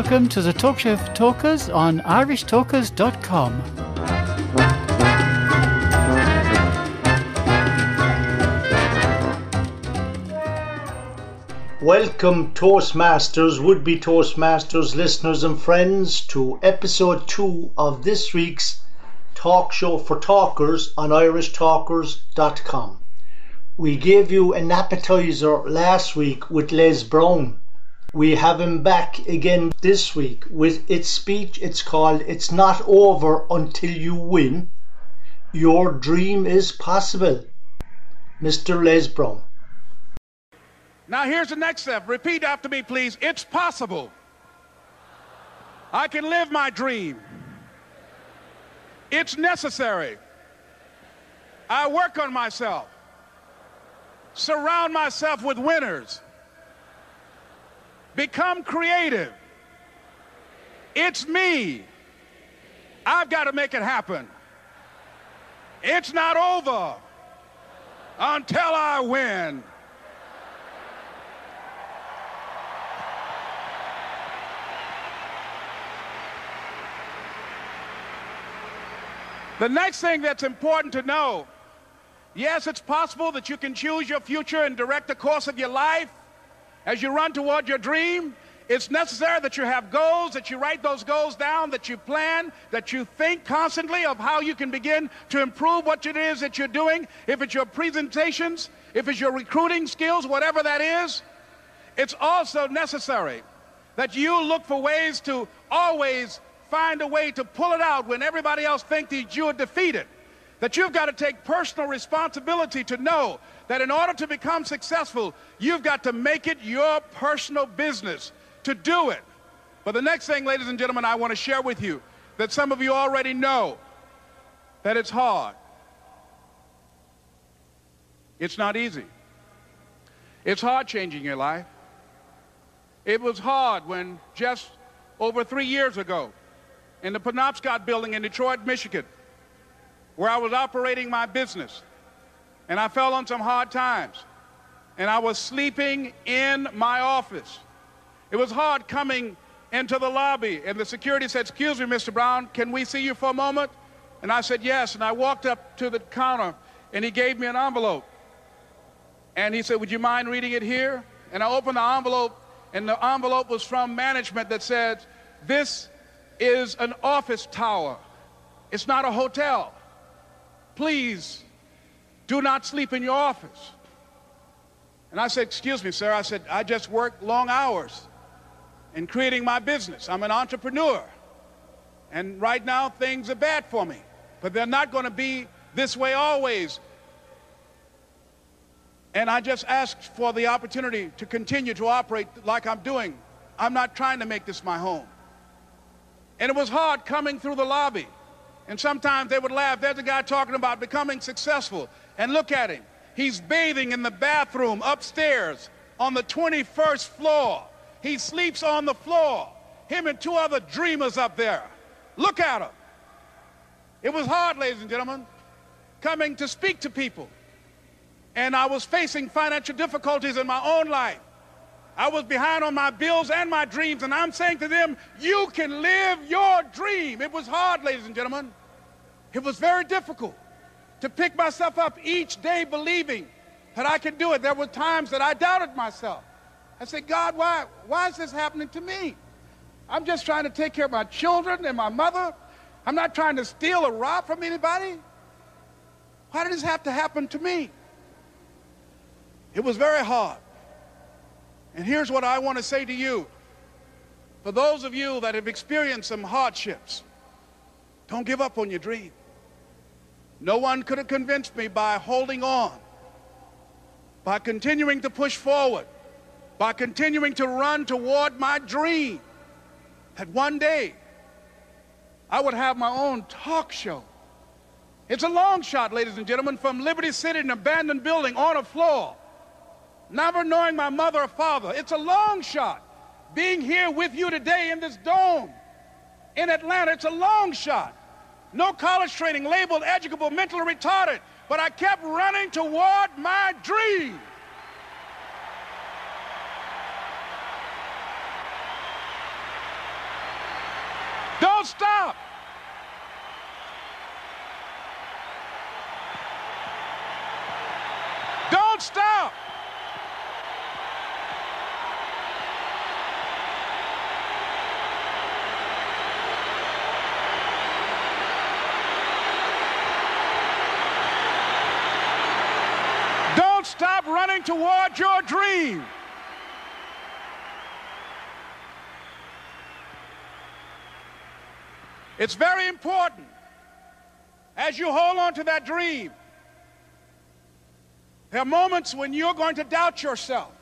Welcome to the Talk Show for Talkers on irishtalkers.com. Welcome, Toastmasters, would be Toastmasters, listeners, and friends, to episode two of this week's Talk Show for Talkers on irishtalkers.com. We gave you an appetizer last week with Les Brown. We have him back again this week with its speech. It's called It's Not Over Until You Win. Your Dream is Possible. Mr. Les Brown. Now, here's the next step. Repeat after me, please. It's possible. I can live my dream. It's necessary. I work on myself. Surround myself with winners. Become creative. It's me. I've got to make it happen. It's not over until I win. The next thing that's important to know yes, it's possible that you can choose your future and direct the course of your life as you run toward your dream. It's necessary that you have goals, that you write those goals down, that you plan, that you think constantly of how you can begin to improve what it is that you're doing. If it's your presentations, if it's your recruiting skills, whatever that is, it's also necessary that you look for ways to always find a way to pull it out when everybody else thinks that you are defeated. That you've got to take personal responsibility to know that in order to become successful, you've got to make it your personal business to do it. But the next thing, ladies and gentlemen, I want to share with you that some of you already know that it's hard. It's not easy. It's hard changing your life. It was hard when just over three years ago, in the Penobscot building in Detroit, Michigan, where I was operating my business. And I fell on some hard times. And I was sleeping in my office. It was hard coming into the lobby, and the security said, Excuse me, Mr. Brown, can we see you for a moment? And I said, Yes. And I walked up to the counter, and he gave me an envelope. And he said, Would you mind reading it here? And I opened the envelope, and the envelope was from management that said, This is an office tower. It's not a hotel. Please do not sleep in your office. And I said, Excuse me, sir. I said, I just work long hours in creating my business. I'm an entrepreneur. And right now, things are bad for me. But they're not going to be this way always. And I just asked for the opportunity to continue to operate like I'm doing. I'm not trying to make this my home. And it was hard coming through the lobby. And sometimes they would laugh. There's a guy talking about becoming successful. And look at him. He's bathing in the bathroom upstairs on the 21st floor. He sleeps on the floor. Him and two other dreamers up there. Look at him. It was hard, ladies and gentlemen, coming to speak to people. And I was facing financial difficulties in my own life. I was behind on my bills and my dreams, and I'm saying to them, you can live your dream. It was hard, ladies and gentlemen. It was very difficult to pick myself up each day believing that I could do it. There were times that I doubted myself. I said, God, why, why is this happening to me? I'm just trying to take care of my children and my mother. I'm not trying to steal or rob from anybody. Why did this have to happen to me? It was very hard. And here's what I want to say to you. For those of you that have experienced some hardships, don't give up on your dream. No one could have convinced me by holding on, by continuing to push forward, by continuing to run toward my dream, that one day I would have my own talk show. It's a long shot, ladies and gentlemen, from Liberty City, an abandoned building on a floor never knowing my mother or father. It's a long shot. Being here with you today in this dome in Atlanta, it's a long shot no college training, labeled educable, mentally retarded, but I kept running toward my dream. Don't stop. Running toward your dream. It's very important as you hold on to that dream. There are moments when you're going to doubt yourself.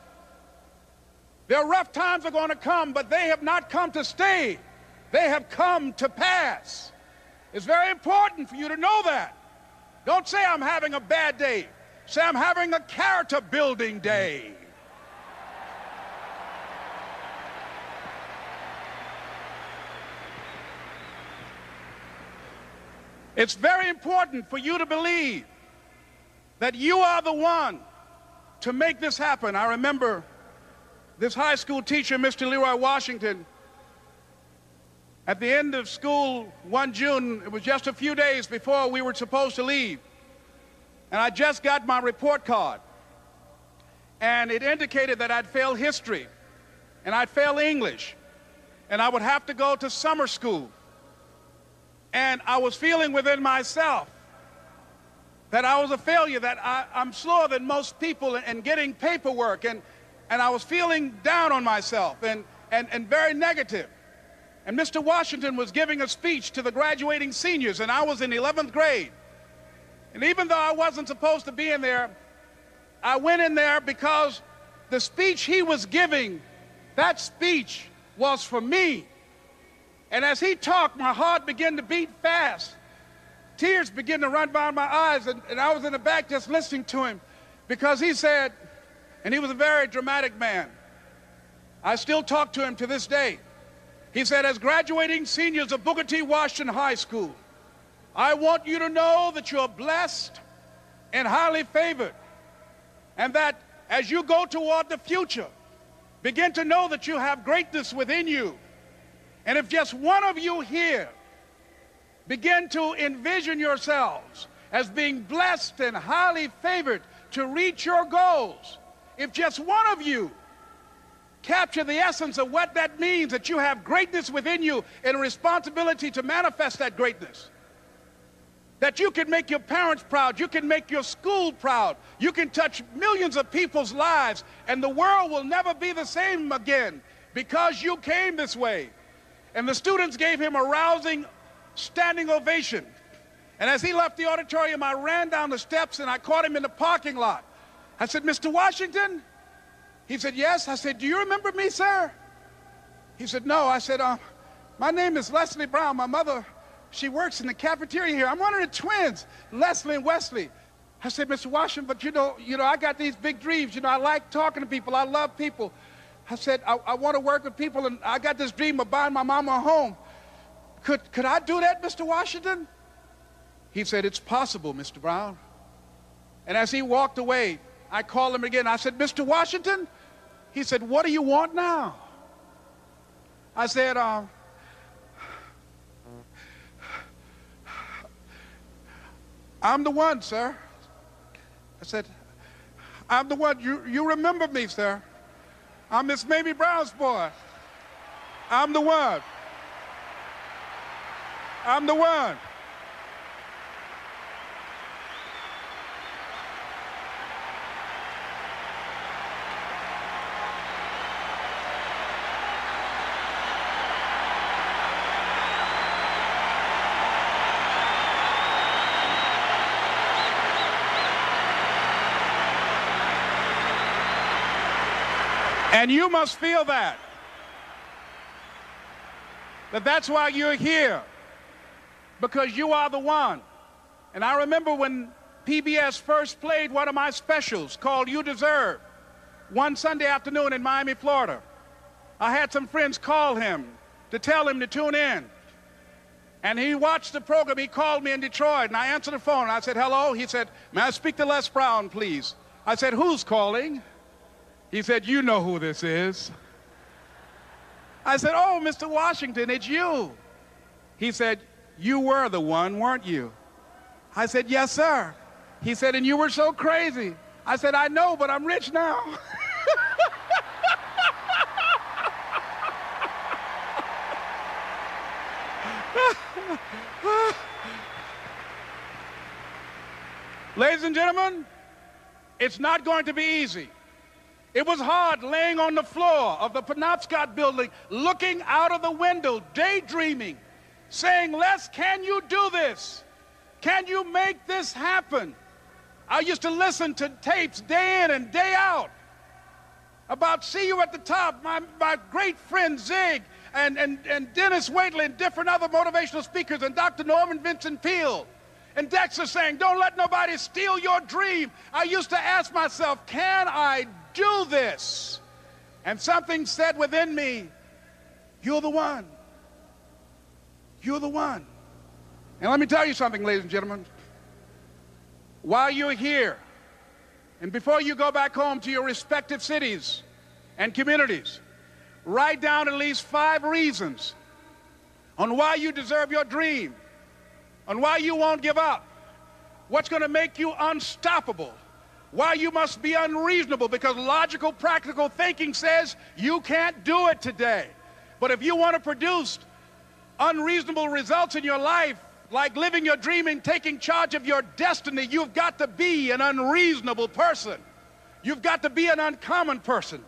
There are rough times are going to come, but they have not come to stay. They have come to pass. It's very important for you to know that. Don't say I'm having a bad day. Say I'm having a character building day. It's very important for you to believe that you are the one to make this happen. I remember this high school teacher, Mr. Leroy Washington, at the end of school one June, it was just a few days before we were supposed to leave, and I just got my report card, and it indicated that I'd failed history, and I'd failed English, and I would have to go to summer school. And I was feeling within myself that I was a failure, that I, am slower than most people in, in, getting paperwork, and, and I was feeling down on myself and, and, and very negative. And Mr. Washington was giving a speech to the graduating seniors, and I was in 11th grade. And even though I wasn't supposed to be in there, I went in there because the speech he was giving, that speech was for me. And as he talked, my heart began to beat fast. Tears began to run down my eyes, and, and I was in the back just listening to him because he said, and he was a very dramatic man. I still talk to him to this day. He said, as graduating seniors of Booker T. Washington High School, I want you to know that you're blessed and highly favored, and that as you go toward the future, begin to know that you have greatness within you. And if just one of you here begin to envision yourselves as being blessed and highly favored to reach your goals, if just one of you capture the essence of what that means, that you have greatness within you and a responsibility to manifest that greatness, that you can make your parents proud, you can make your school proud, you can touch millions of people's lives, and the world will never be the same again because you came this way. And the students gave him a rousing standing ovation. And as he left the auditorium, I ran down the steps and I caught him in the parking lot. I said, Mr. Washington? He said, yes. I said, do you remember me, sir? He said, no. I said, uh, my name is Leslie Brown. My mother, she works in the cafeteria here. I'm one of the twins, Leslie and Wesley. I said, Mr. Washington, but you know, you know, I got these big dreams. You know, I like talking to people. I love people. I said, I, I want to work with people, and I got this dream of buying my mama a home. Could, could I do that, Mr. Washington? He said, It's possible, Mr. Brown. And as he walked away, I called him again. I said, Mr. Washington? He said, What do you want now? I said, uh, I'm the one, sir. I said, I'm the one. You, you remember me, sir. I'm Miss Mamie Brown's boy. I'm the one. I'm the one. And you must feel that. That that's why you're here. Because you are the one. And I remember when PBS first played one of my specials called You Deserve one Sunday afternoon in Miami, Florida. I had some friends call him to tell him to tune in. And he watched the program. He called me in Detroit, and I answered the phone. And I said, hello. He said, may I speak to Les Brown, please? I said, who's calling? He said, You know who this is. I said, Oh, Mr. Washington, it's you. He said, You were the one, weren't you? I said, Yes, sir. He said, And you were so crazy. I said, I know, but I'm rich now. Ladies and gentlemen, it's not going to be easy. It was hard laying on the floor of the Penobscot building, looking out of the window, daydreaming, saying, Les, can you do this? Can you make this happen? I used to listen to tapes day in and day out about See You at the Top, my, my great friend Zig and, and, and Dennis Waitley and different other motivational speakers and Dr. Norman Vincent Peale. And Dexter saying, Don't let nobody steal your dream. I used to ask myself, Can I do this? And something said within me, You're the one. You're the one. And let me tell you something, ladies and gentlemen. While you're here, and before you go back home to your respective cities and communities, write down at least five reasons on why you deserve your dream, on why you won't give up, what's going to make you unstoppable, why you must be unreasonable, because logical, practical thinking says you can't do it today. But if you want to produce unreasonable results in your life, like living your dream and taking charge of your destiny, you've got to be an unreasonable person. You've got to be an uncommon person.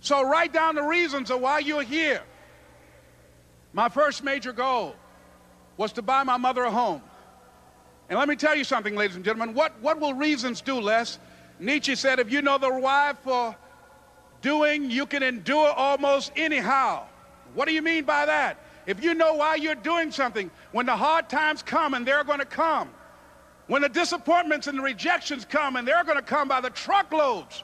So write down the reasons of why you're here. My first major goal was to buy my mother a home. And let me tell you something, ladies and gentlemen. What, what will reasons do, Les? Nietzsche said, if you know the why for doing, you can endure almost anyhow. What do you mean by that? If you know why you're doing something, when the hard times come, and they're going to come, when the disappointments and the rejections come, and they're going to come by the truckloads,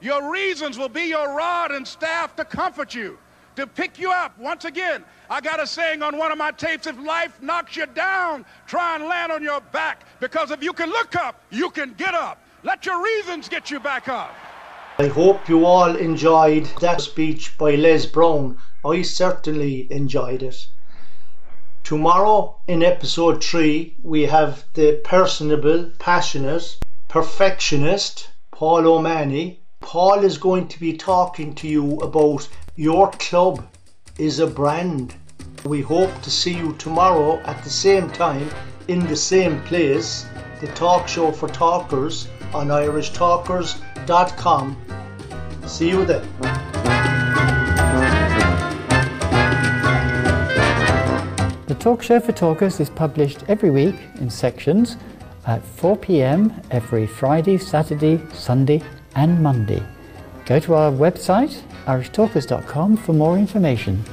your reasons will be your rod and staff to comfort you, to pick you up. Once again, I got a saying on one of my tapes if life knocks you down, try and land on your back, because if you can look up, you can get up. Let your reasons get you back up. I hope you all enjoyed that speech by Les Brown. I certainly enjoyed it. Tomorrow in episode 3 we have the personable, passionate, perfectionist Paul O'Mahony. Paul is going to be talking to you about your club is a brand. We hope to see you tomorrow at the same time in the same place, the talk show for talkers on irishtalkers.com. See you then. The Talk Show for Talkers is published every week in sections at 4 pm every Friday, Saturday, Sunday, and Monday. Go to our website, irishtalkers.com, for more information.